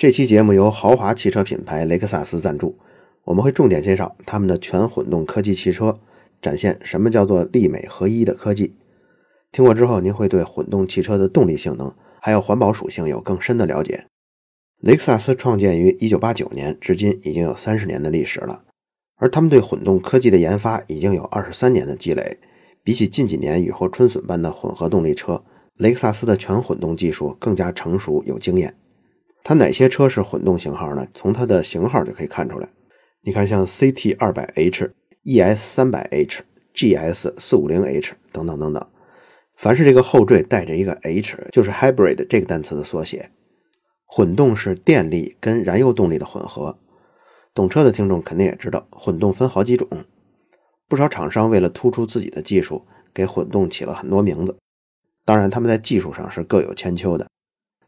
这期节目由豪华汽车品牌雷克萨斯赞助，我们会重点介绍他们的全混动科技汽车，展现什么叫做力美合一的科技。听过之后，您会对混动汽车的动力性能还有环保属性有更深的了解。雷克萨斯创建于1989年，至今已经有三十年的历史了，而他们对混动科技的研发已经有二十三年的积累。比起近几年雨后春笋般的混合动力车，雷克萨斯的全混动技术更加成熟有经验。它哪些车是混动型号呢？从它的型号就可以看出来。你看，像 CT 二百 H、ES 三百 H、GS 四五零 H 等等等等，凡是这个后缀带着一个 H，就是 hybrid 这个单词的缩写。混动是电力跟燃油动力的混合。懂车的听众肯定也知道，混动分好几种。不少厂商为了突出自己的技术，给混动起了很多名字。当然，他们在技术上是各有千秋的。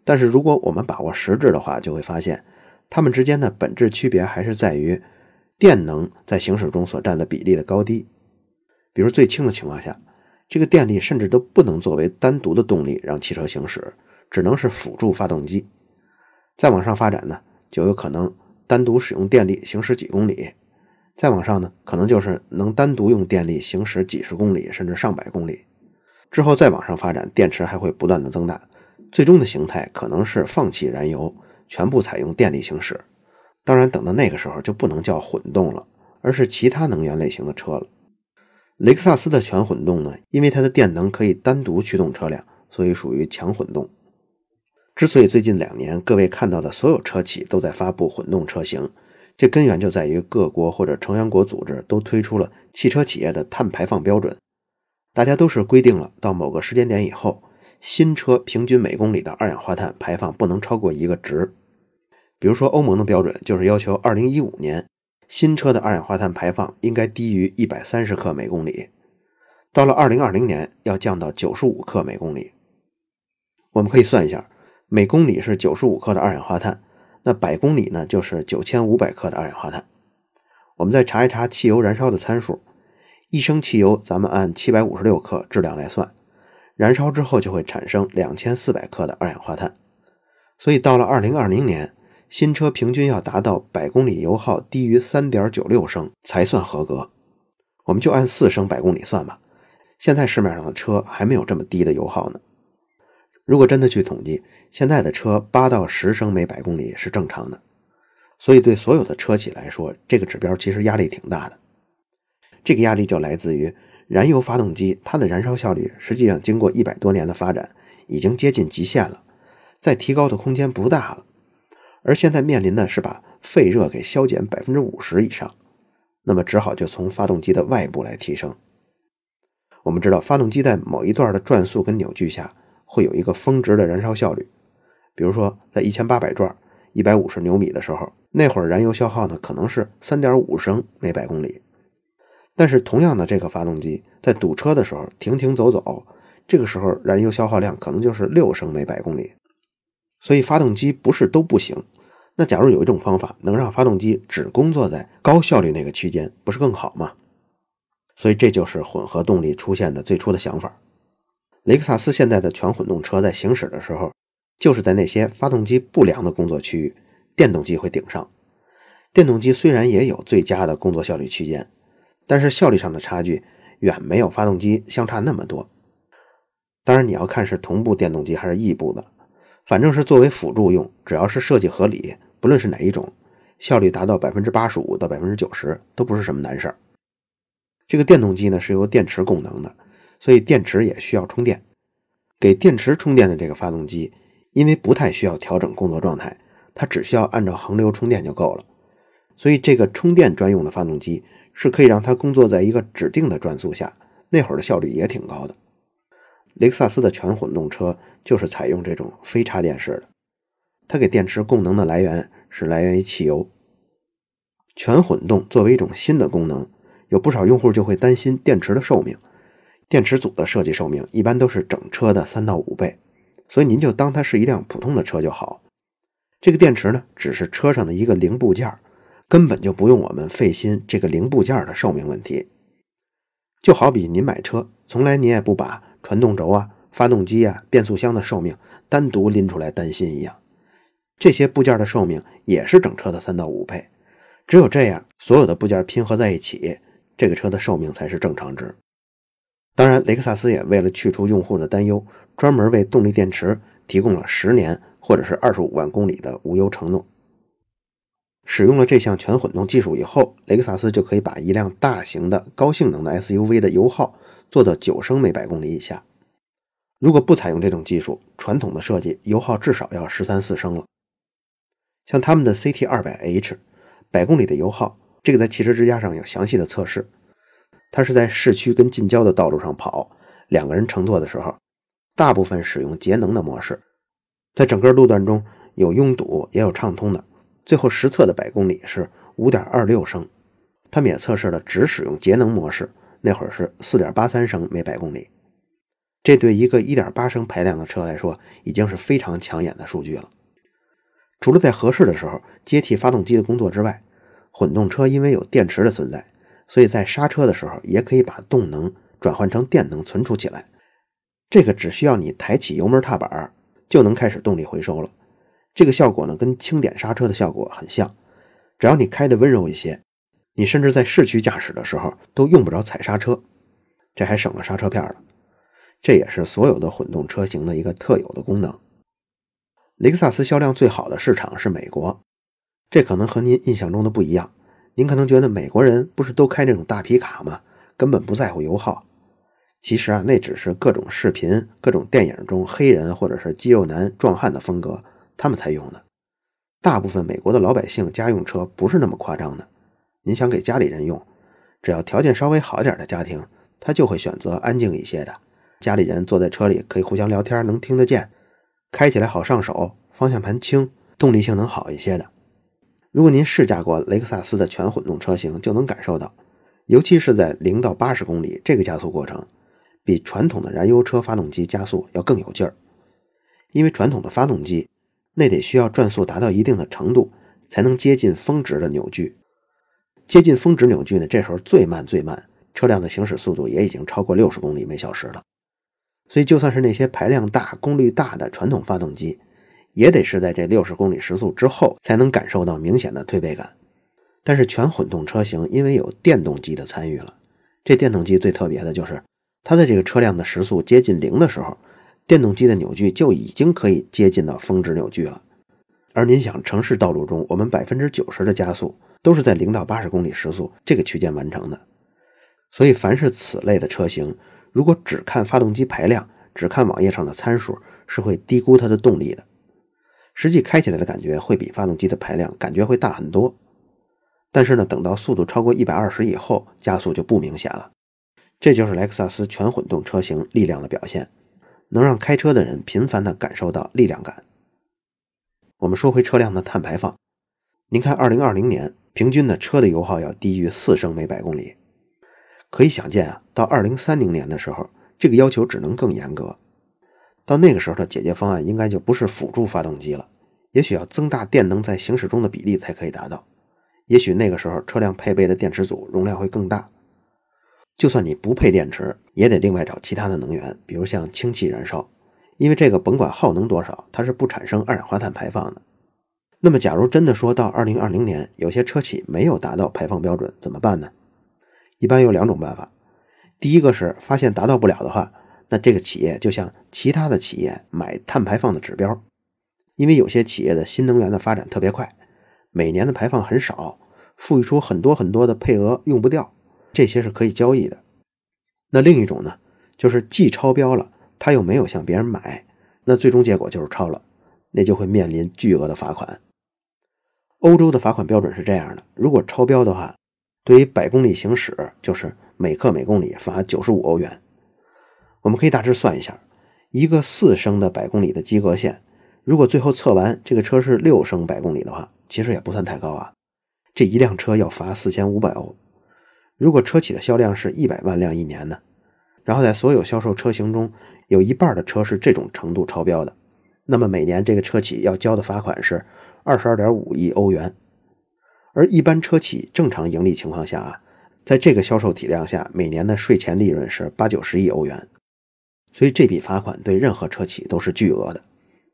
但是，如果我们把握实质的话，就会发现，它们之间的本质区别还是在于电能在行驶中所占的比例的高低。比如最轻的情况下，这个电力甚至都不能作为单独的动力让汽车行驶，只能是辅助发动机。再往上发展呢，就有可能单独使用电力行驶几公里；再往上呢，可能就是能单独用电力行驶几十公里甚至上百公里。之后再往上发展，电池还会不断的增大。最终的形态可能是放弃燃油，全部采用电力行驶。当然，等到那个时候就不能叫混动了，而是其他能源类型的车了。雷克萨斯的全混动呢，因为它的电能可以单独驱动车辆，所以属于强混动。之所以最近两年各位看到的所有车企都在发布混动车型，这根源就在于各国或者成员国组织都推出了汽车企业的碳排放标准，大家都是规定了到某个时间点以后。新车平均每公里的二氧化碳排放不能超过一个值，比如说欧盟的标准就是要求2015年新车的二氧化碳排放应该低于130克每公里，到了2020年要降到95克每公里。我们可以算一下，每公里是95克的二氧化碳，那百公里呢就是9500克的二氧化碳。我们再查一查汽油燃烧的参数，一升汽油咱们按756克质量来算。燃烧之后就会产生两千四百克的二氧化碳，所以到了二零二零年，新车平均要达到百公里油耗低于三点九六升才算合格。我们就按四升百公里算吧。现在市面上的车还没有这么低的油耗呢。如果真的去统计，现在的车八到十升每百公里是正常的。所以对所有的车企来说，这个指标其实压力挺大的。这个压力就来自于。燃油发动机，它的燃烧效率实际上经过一百多年的发展，已经接近极限了，再提高的空间不大了。而现在面临的是把废热给消减百分之五十以上，那么只好就从发动机的外部来提升。我们知道，发动机在某一段的转速跟扭矩下，会有一个峰值的燃烧效率。比如说，在一千八百转、一百五十牛米的时候，那会儿燃油消耗呢可能是三点五升每百公里。但是，同样的这个发动机在堵车的时候停停走走，这个时候燃油消耗量可能就是六升每百公里。所以，发动机不是都不行。那假如有一种方法能让发动机只工作在高效率那个区间，不是更好吗？所以，这就是混合动力出现的最初的想法。雷克萨斯现在的全混动车在行驶的时候，就是在那些发动机不良的工作区域，电动机会顶上。电动机虽然也有最佳的工作效率区间。但是效率上的差距远没有发动机相差那么多。当然，你要看是同步电动机还是异步的，反正是作为辅助用，只要是设计合理，不论是哪一种，效率达到百分之八十五到百分之九十都不是什么难事儿。这个电动机呢是由电池供能的，所以电池也需要充电。给电池充电的这个发动机，因为不太需要调整工作状态，它只需要按照恒流充电就够了。所以这个充电专用的发动机。是可以让它工作在一个指定的转速下，那会儿的效率也挺高的。雷克萨斯的全混动车就是采用这种非插电式的，它给电池供能的来源是来源于汽油。全混动作为一种新的功能，有不少用户就会担心电池的寿命。电池组的设计寿命一般都是整车的三到五倍，所以您就当它是一辆普通的车就好。这个电池呢，只是车上的一个零部件。根本就不用我们费心这个零部件的寿命问题，就好比您买车，从来您也不把传动轴啊、发动机啊、变速箱的寿命单独拎出来担心一样。这些部件的寿命也是整车的三到五倍。只有这样，所有的部件拼合在一起，这个车的寿命才是正常值。当然，雷克萨斯也为了去除用户的担忧，专门为动力电池提供了十年或者是二十五万公里的无忧承诺。使用了这项全混动技术以后，雷克萨斯就可以把一辆大型的高性能的 SUV 的油耗做到九升每百公里以下。如果不采用这种技术，传统的设计油耗至少要十三四升了。像他们的 CT 二百 H，百公里的油耗，这个在汽车之家上有详细的测试。它是在市区跟近郊的道路上跑，两个人乘坐的时候，大部分使用节能的模式，在整个路段中有拥堵也有畅通的。最后实测的百公里是五点二六升，他们也测试了只使用节能模式，那会儿是四点八三升每百公里。这对一个一点八升排量的车来说，已经是非常抢眼的数据了。除了在合适的时候接替发动机的工作之外，混动车因为有电池的存在，所以在刹车的时候也可以把动能转换成电能存储起来。这个只需要你抬起油门踏板，就能开始动力回收了。这个效果呢，跟轻点刹车的效果很像。只要你开的温柔一些，你甚至在市区驾驶的时候都用不着踩刹车，这还省了刹车片了。这也是所有的混动车型的一个特有的功能。雷克萨斯销量最好的市场是美国，这可能和您印象中的不一样。您可能觉得美国人不是都开那种大皮卡吗？根本不在乎油耗。其实啊，那只是各种视频、各种电影中黑人或者是肌肉男、壮汉的风格。他们才用的，大部分美国的老百姓家用车不是那么夸张的。您想给家里人用，只要条件稍微好一点的家庭，他就会选择安静一些的。家里人坐在车里可以互相聊天，能听得见，开起来好上手，方向盘轻，动力性能好一些的。如果您试驾过雷克萨斯的全混动车型，就能感受到，尤其是在零到八十公里这个加速过程，比传统的燃油车发动机加速要更有劲儿，因为传统的发动机。那得需要转速达到一定的程度，才能接近峰值的扭矩。接近峰值扭矩呢，这时候最慢最慢，车辆的行驶速度也已经超过六十公里每小时了。所以，就算是那些排量大、功率大的传统发动机，也得是在这六十公里时速之后，才能感受到明显的推背感。但是，全混动车型因为有电动机的参与了，这电动机最特别的就是，它在这个车辆的时速接近零的时候。电动机的扭矩就已经可以接近到峰值扭矩了，而您想，城市道路中我们百分之九十的加速都是在零到八十公里时速这个区间完成的，所以凡是此类的车型，如果只看发动机排量，只看网页上的参数，是会低估它的动力的，实际开起来的感觉会比发动机的排量感觉会大很多。但是呢，等到速度超过一百二十以后，加速就不明显了，这就是雷克萨斯全混动车型力量的表现。能让开车的人频繁地感受到力量感。我们说回车辆的碳排放，您看，二零二零年平均的车的油耗要低于四升每百公里，可以想见啊，到二零三零年的时候，这个要求只能更严格。到那个时候的解决方案应该就不是辅助发动机了，也许要增大电能在行驶中的比例才可以达到。也许那个时候车辆配备的电池组容量会更大。就算你不配电池，也得另外找其他的能源，比如像氢气燃烧，因为这个甭管耗能多少，它是不产生二氧化碳排放的。那么，假如真的说到二零二零年，有些车企没有达到排放标准，怎么办呢？一般有两种办法。第一个是发现达到不了的话，那这个企业就像其他的企业买碳排放的指标，因为有些企业的新能源的发展特别快，每年的排放很少，赋予出很多很多的配额用不掉。这些是可以交易的。那另一种呢，就是既超标了，他又没有向别人买，那最终结果就是超了，那就会面临巨额的罚款。欧洲的罚款标准是这样的：如果超标的话，对于百公里行驶，就是每克每公里罚九十五欧元。我们可以大致算一下，一个四升的百公里的及格线，如果最后测完这个车是六升百公里的话，其实也不算太高啊。这一辆车要罚四千五百欧。如果车企的销量是一百万辆一年呢？然后在所有销售车型中，有一半的车是这种程度超标的，那么每年这个车企要交的罚款是二十二点五亿欧元。而一般车企正常盈利情况下啊，在这个销售体量下，每年的税前利润是八九十亿欧元。所以这笔罚款对任何车企都是巨额的，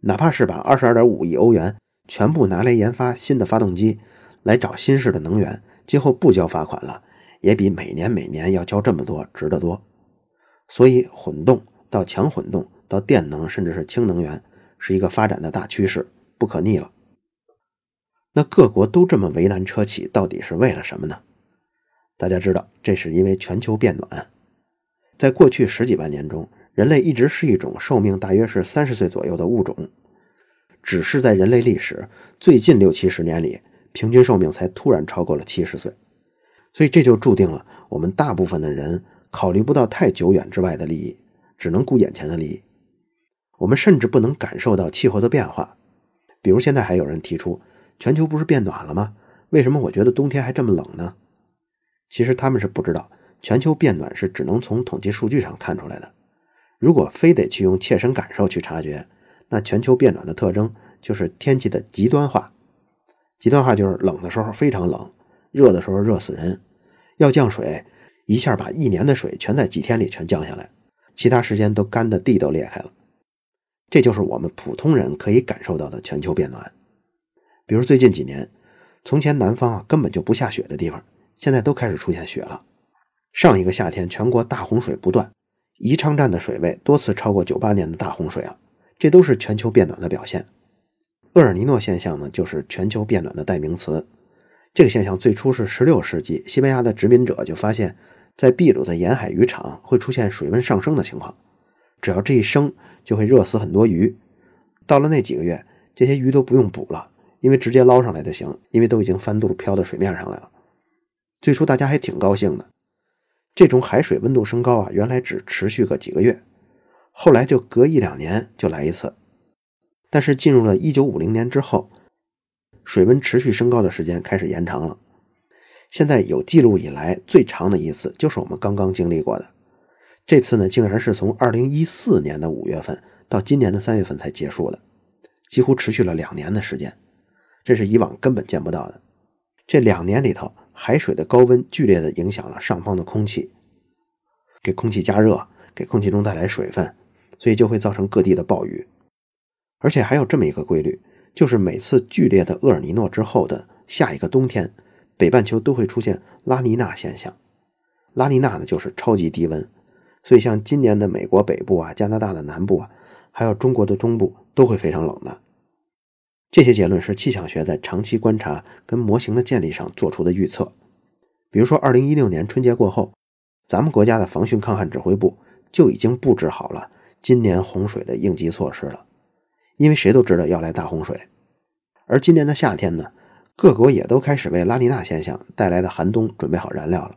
哪怕是把二十二点五亿欧元全部拿来研发新的发动机，来找新式的能源，今后不交罚款了，也比每年每年要交这么多值得多。所以，混动到强混动到电能，甚至是氢能源，是一个发展的大趋势，不可逆了。那各国都这么为难车企，到底是为了什么呢？大家知道，这是因为全球变暖。在过去十几万年中，人类一直是一种寿命大约是三十岁左右的物种，只是在人类历史最近六七十年里，平均寿命才突然超过了七十岁。所以这就注定了我们大部分的人考虑不到太久远之外的利益，只能顾眼前的利益。我们甚至不能感受到气候的变化。比如现在还有人提出，全球不是变暖了吗？为什么我觉得冬天还这么冷呢？其实他们是不知道，全球变暖是只能从统计数据上看出来的。如果非得去用切身感受去察觉，那全球变暖的特征就是天气的极端化。极端化就是冷的时候非常冷，热的时候热死人。要降水，一下把一年的水全在几天里全降下来，其他时间都干的地都裂开了。这就是我们普通人可以感受到的全球变暖。比如最近几年，从前南方啊根本就不下雪的地方。现在都开始出现雪了。上一个夏天，全国大洪水不断，宜昌站的水位多次超过九八年的大洪水了。这都是全球变暖的表现。厄尔尼诺现象呢，就是全球变暖的代名词。这个现象最初是16世纪西班牙的殖民者就发现，在秘鲁的沿海渔场会出现水温上升的情况，只要这一升，就会热死很多鱼。到了那几个月，这些鱼都不用捕了，因为直接捞上来就行，因为都已经翻肚漂到水面上来了。最初大家还挺高兴的，这种海水温度升高啊，原来只持续个几个月，后来就隔一两年就来一次。但是进入了一九五零年之后，水温持续升高的时间开始延长了。现在有记录以来最长的一次就是我们刚刚经历过的，这次呢竟然是从二零一四年的五月份到今年的三月份才结束的，几乎持续了两年的时间，这是以往根本见不到的。这两年里头。海水的高温剧烈地影响了上方的空气，给空气加热，给空气中带来水分，所以就会造成各地的暴雨。而且还有这么一个规律，就是每次剧烈的厄尔尼诺之后的下一个冬天，北半球都会出现拉尼娜现象。拉尼娜呢，就是超级低温，所以像今年的美国北部啊、加拿大的南部啊，还有中国的中部都会非常冷的。这些结论是气象学在长期观察跟模型的建立上做出的预测。比如说，二零一六年春节过后，咱们国家的防汛抗旱指挥部就已经布置好了今年洪水的应急措施了。因为谁都知道要来大洪水，而今年的夏天呢，各国也都开始为拉尼娜现象带来的寒冬准备好燃料了。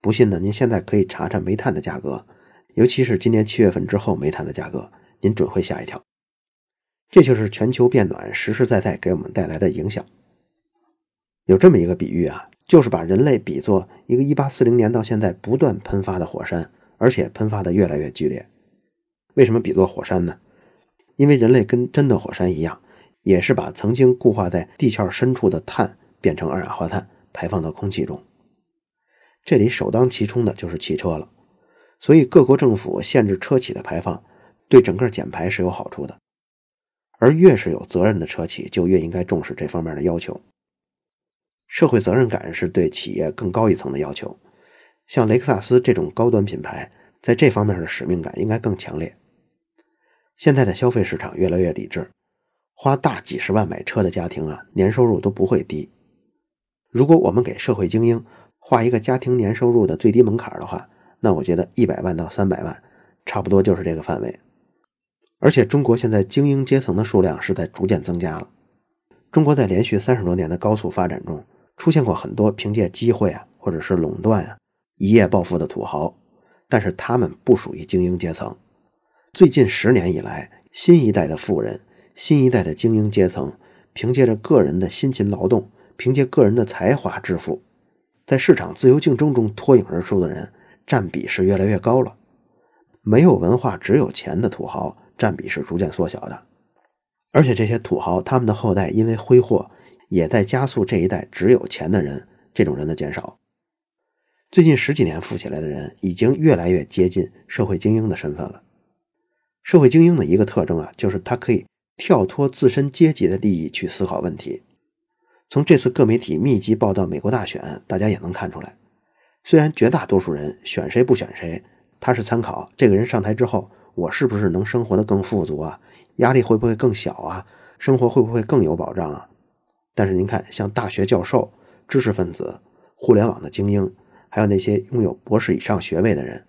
不信呢，您现在可以查查煤炭的价格，尤其是今年七月份之后煤炭的价格，您准会吓一跳。这就是全球变暖实实在在给我们带来的影响。有这么一个比喻啊，就是把人类比作一个1840年到现在不断喷发的火山，而且喷发的越来越剧烈。为什么比作火山呢？因为人类跟真的火山一样，也是把曾经固化在地壳深处的碳变成二氧化碳排放到空气中。这里首当其冲的就是汽车了，所以各国政府限制车企的排放，对整个减排是有好处的。而越是有责任的车企，就越应该重视这方面的要求。社会责任感是对企业更高一层的要求。像雷克萨斯这种高端品牌，在这方面的使命感应该更强烈。现在的消费市场越来越理智，花大几十万买车的家庭啊，年收入都不会低。如果我们给社会精英画一个家庭年收入的最低门槛的话，那我觉得一百万到三百万，差不多就是这个范围。而且中国现在精英阶层的数量是在逐渐增加了。中国在连续三十多年的高速发展中，出现过很多凭借机会啊，或者是垄断啊，一夜暴富的土豪，但是他们不属于精英阶层。最近十年以来，新一代的富人，新一代的精英阶层，凭借着个人的辛勤劳动，凭借个人的才华致富，在市场自由竞争中脱颖而出的人，占比是越来越高了。没有文化只有钱的土豪。占比是逐渐缩小的，而且这些土豪他们的后代因为挥霍，也在加速这一代只有钱的人这种人的减少。最近十几年富起来的人，已经越来越接近社会精英的身份了。社会精英的一个特征啊，就是他可以跳脱自身阶级的利益去思考问题。从这次各媒体密集报道美国大选，大家也能看出来，虽然绝大多数人选谁不选谁，他是参考这个人上台之后，我是不是能生活的更富足啊？压力会不会更小啊？生活会不会更有保障啊？但是您看，像大学教授、知识分子、互联网的精英，还有那些拥有博士以上学位的人，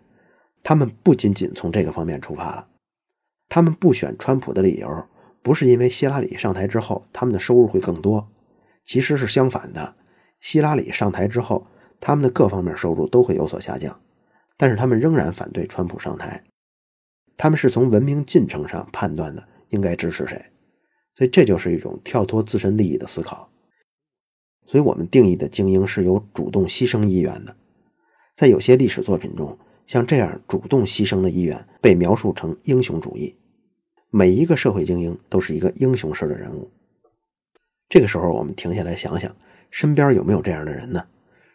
他们不仅仅从这个方面出发了。他们不选川普的理由，不是因为希拉里上台之后他们的收入会更多，其实是相反的。希拉里上台之后，他们的各方面收入都会有所下降，但是他们仍然反对川普上台。他们是从文明进程上判断的应该支持谁，所以这就是一种跳脱自身利益的思考。所以我们定义的精英是有主动牺牲意愿的，在有些历史作品中。像这样主动牺牲的意愿被描述成英雄主义，每一个社会精英都是一个英雄式的人物。这个时候，我们停下来想想，身边有没有这样的人呢？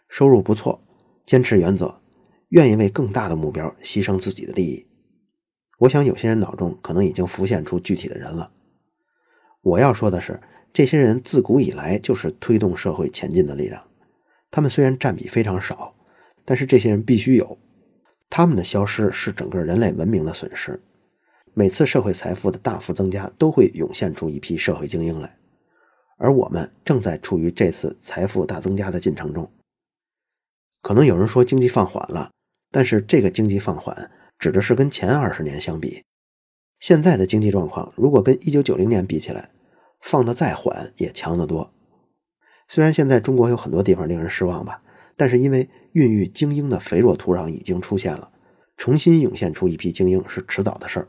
收入不错，坚持原则，愿意为更大的目标牺牲自己的利益。我想，有些人脑中可能已经浮现出具体的人了。我要说的是，这些人自古以来就是推动社会前进的力量。他们虽然占比非常少，但是这些人必须有。他们的消失是整个人类文明的损失。每次社会财富的大幅增加，都会涌现出一批社会精英来，而我们正在处于这次财富大增加的进程中。可能有人说经济放缓了，但是这个经济放缓指的是跟前二十年相比。现在的经济状况，如果跟一九九零年比起来，放的再缓也强得多。虽然现在中国有很多地方令人失望吧。但是因为孕育精英的肥沃土壤已经出现了，重新涌现出一批精英是迟早的事儿。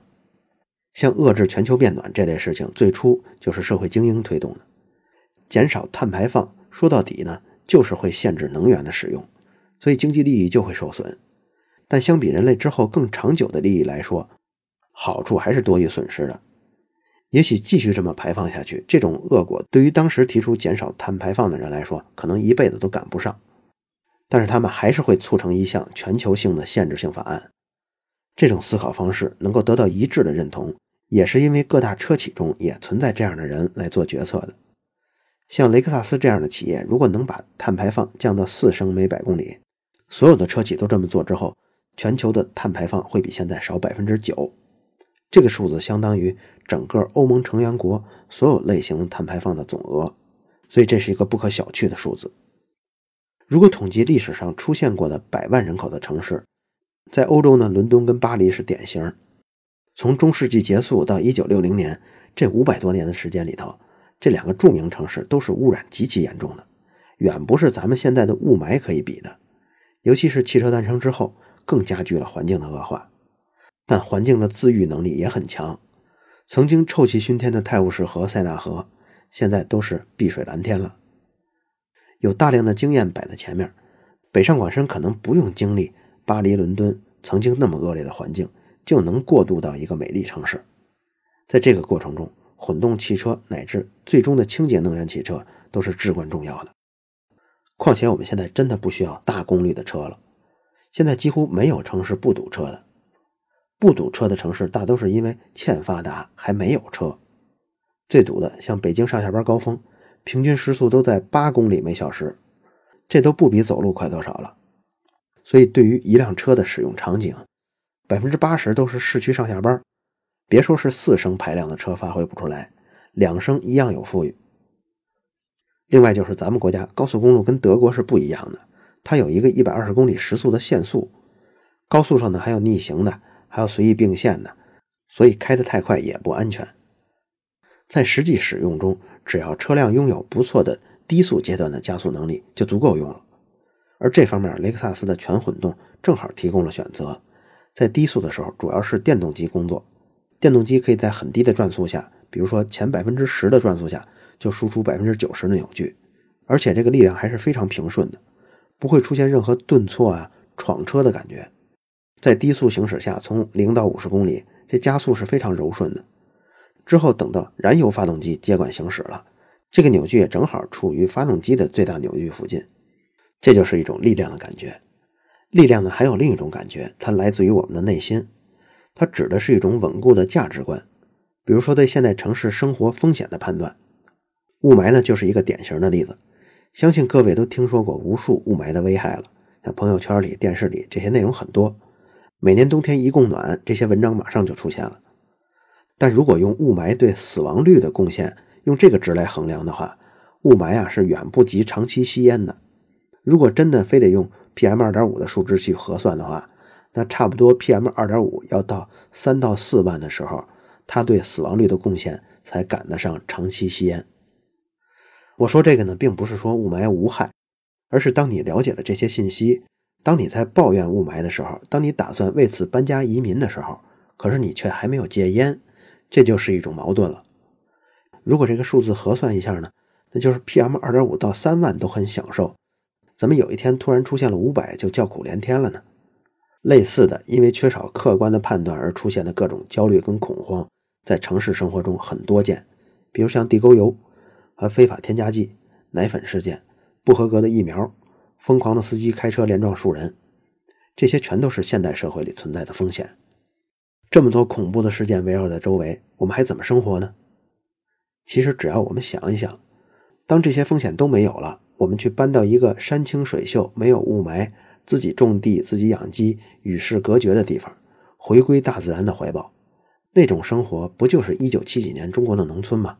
像遏制全球变暖这类事情，最初就是社会精英推动的。减少碳排放，说到底呢，就是会限制能源的使用，所以经济利益就会受损。但相比人类之后更长久的利益来说，好处还是多于损失的。也许继续这么排放下去，这种恶果对于当时提出减少碳排放的人来说，可能一辈子都赶不上。但是他们还是会促成一项全球性的限制性法案。这种思考方式能够得到一致的认同，也是因为各大车企中也存在这样的人来做决策的。像雷克萨斯这样的企业，如果能把碳排放降到四升每百公里，所有的车企都这么做之后，全球的碳排放会比现在少百分之九。这个数字相当于整个欧盟成员国所有类型碳排放的总额，所以这是一个不可小觑的数字。如果统计历史上出现过的百万人口的城市，在欧洲呢，伦敦跟巴黎是典型。从中世纪结束到一九六零年这五百多年的时间里头，这两个著名城市都是污染极其严重的，远不是咱们现在的雾霾可以比的。尤其是汽车诞生之后，更加剧了环境的恶化。但环境的自愈能力也很强。曾经臭气熏天的泰晤士河、塞纳河，现在都是碧水蓝天了。有大量的经验摆在前面，北上广深可能不用经历巴黎、伦敦曾经那么恶劣的环境，就能过渡到一个美丽城市。在这个过程中，混动汽车乃至最终的清洁能源汽车都是至关重要的。况且我们现在真的不需要大功率的车了，现在几乎没有城市不堵车的。不堵车的城市大都是因为欠发达，还没有车。最堵的像北京上下班高峰。平均时速都在八公里每小时，这都不比走路快多少了。所以，对于一辆车的使用场景，百分之八十都是市区上下班。别说是四升排量的车发挥不出来，两升一样有富裕。另外，就是咱们国家高速公路跟德国是不一样的，它有一个一百二十公里时速的限速，高速上呢还有逆行的，还有随意并线的，所以开得太快也不安全。在实际使用中，只要车辆拥有不错的低速阶段的加速能力，就足够用了。而这方面，雷克萨斯的全混动正好提供了选择。在低速的时候，主要是电动机工作，电动机可以在很低的转速下，比如说前百分之十的转速下，就输出百分之九十的扭矩，而且这个力量还是非常平顺的，不会出现任何顿挫啊、闯车的感觉。在低速行驶下，从零到五十公里，这加速是非常柔顺的。之后等到燃油发动机接管行驶了，这个扭矩也正好处于发动机的最大扭矩附近，这就是一种力量的感觉。力量呢，还有另一种感觉，它来自于我们的内心，它指的是一种稳固的价值观。比如说对现代城市生活风险的判断，雾霾呢就是一个典型的例子。相信各位都听说过无数雾霾的危害了，像朋友圈里、电视里这些内容很多。每年冬天一供暖，这些文章马上就出现了。但如果用雾霾对死亡率的贡献用这个值来衡量的话，雾霾啊是远不及长期吸烟的。如果真的非得用 PM 二点五的数值去核算的话，那差不多 PM 二点五要到三到四万的时候，它对死亡率的贡献才赶得上长期吸烟。我说这个呢，并不是说雾霾无害，而是当你了解了这些信息，当你在抱怨雾霾的时候，当你打算为此搬家移民的时候，可是你却还没有戒烟，这就是一种矛盾了。如果这个数字核算一下呢，那就是 PM 二点五到三万都很享受，怎么有一天突然出现了五百就叫苦连天了呢？类似的，因为缺少客观的判断而出现的各种焦虑跟恐慌，在城市生活中很多见，比如像地沟油。和非法添加剂、奶粉事件、不合格的疫苗、疯狂的司机开车连撞数人，这些全都是现代社会里存在的风险。这么多恐怖的事件围绕在周围，我们还怎么生活呢？其实，只要我们想一想，当这些风险都没有了，我们去搬到一个山清水秀、没有雾霾、自己种地、自己养鸡、与世隔绝的地方，回归大自然的怀抱，那种生活不就是一九七几年中国的农村吗？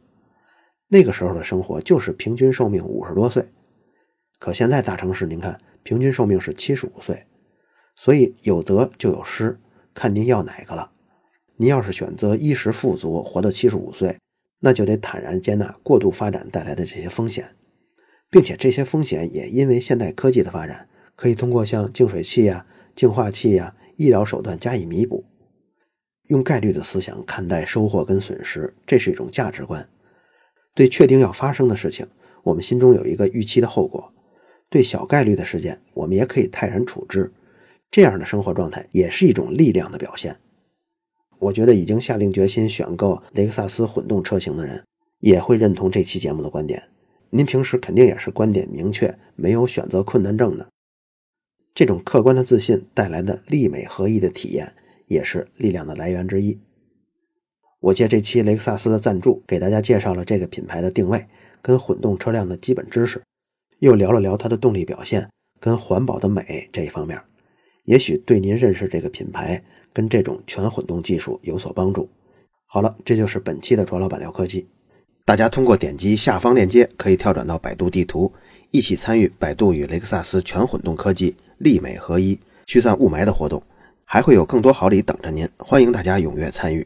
那个时候的生活就是平均寿命五十多岁，可现在大城市您看，平均寿命是七十五岁，所以有得就有失，看您要哪个了。您要是选择衣食富足，活到七十五岁，那就得坦然接纳过度发展带来的这些风险，并且这些风险也因为现代科技的发展，可以通过像净水器呀、净化器呀、医疗手段加以弥补。用概率的思想看待收获跟损失，这是一种价值观。对确定要发生的事情，我们心中有一个预期的后果；对小概率的事件，我们也可以泰然处之。这样的生活状态也是一种力量的表现。我觉得已经下定决心选购雷克萨斯混动车型的人，也会认同这期节目的观点。您平时肯定也是观点明确，没有选择困难症的。这种客观的自信带来的利美合一的体验，也是力量的来源之一。我借这期雷克萨斯的赞助，给大家介绍了这个品牌的定位跟混动车辆的基本知识，又聊了聊它的动力表现跟环保的美这一方面，也许对您认识这个品牌跟这种全混动技术有所帮助。好了，这就是本期的卓老板聊科技。大家通过点击下方链接，可以跳转到百度地图，一起参与百度与雷克萨斯全混动科技利美合一驱散雾霾的活动，还会有更多好礼等着您，欢迎大家踊跃参与。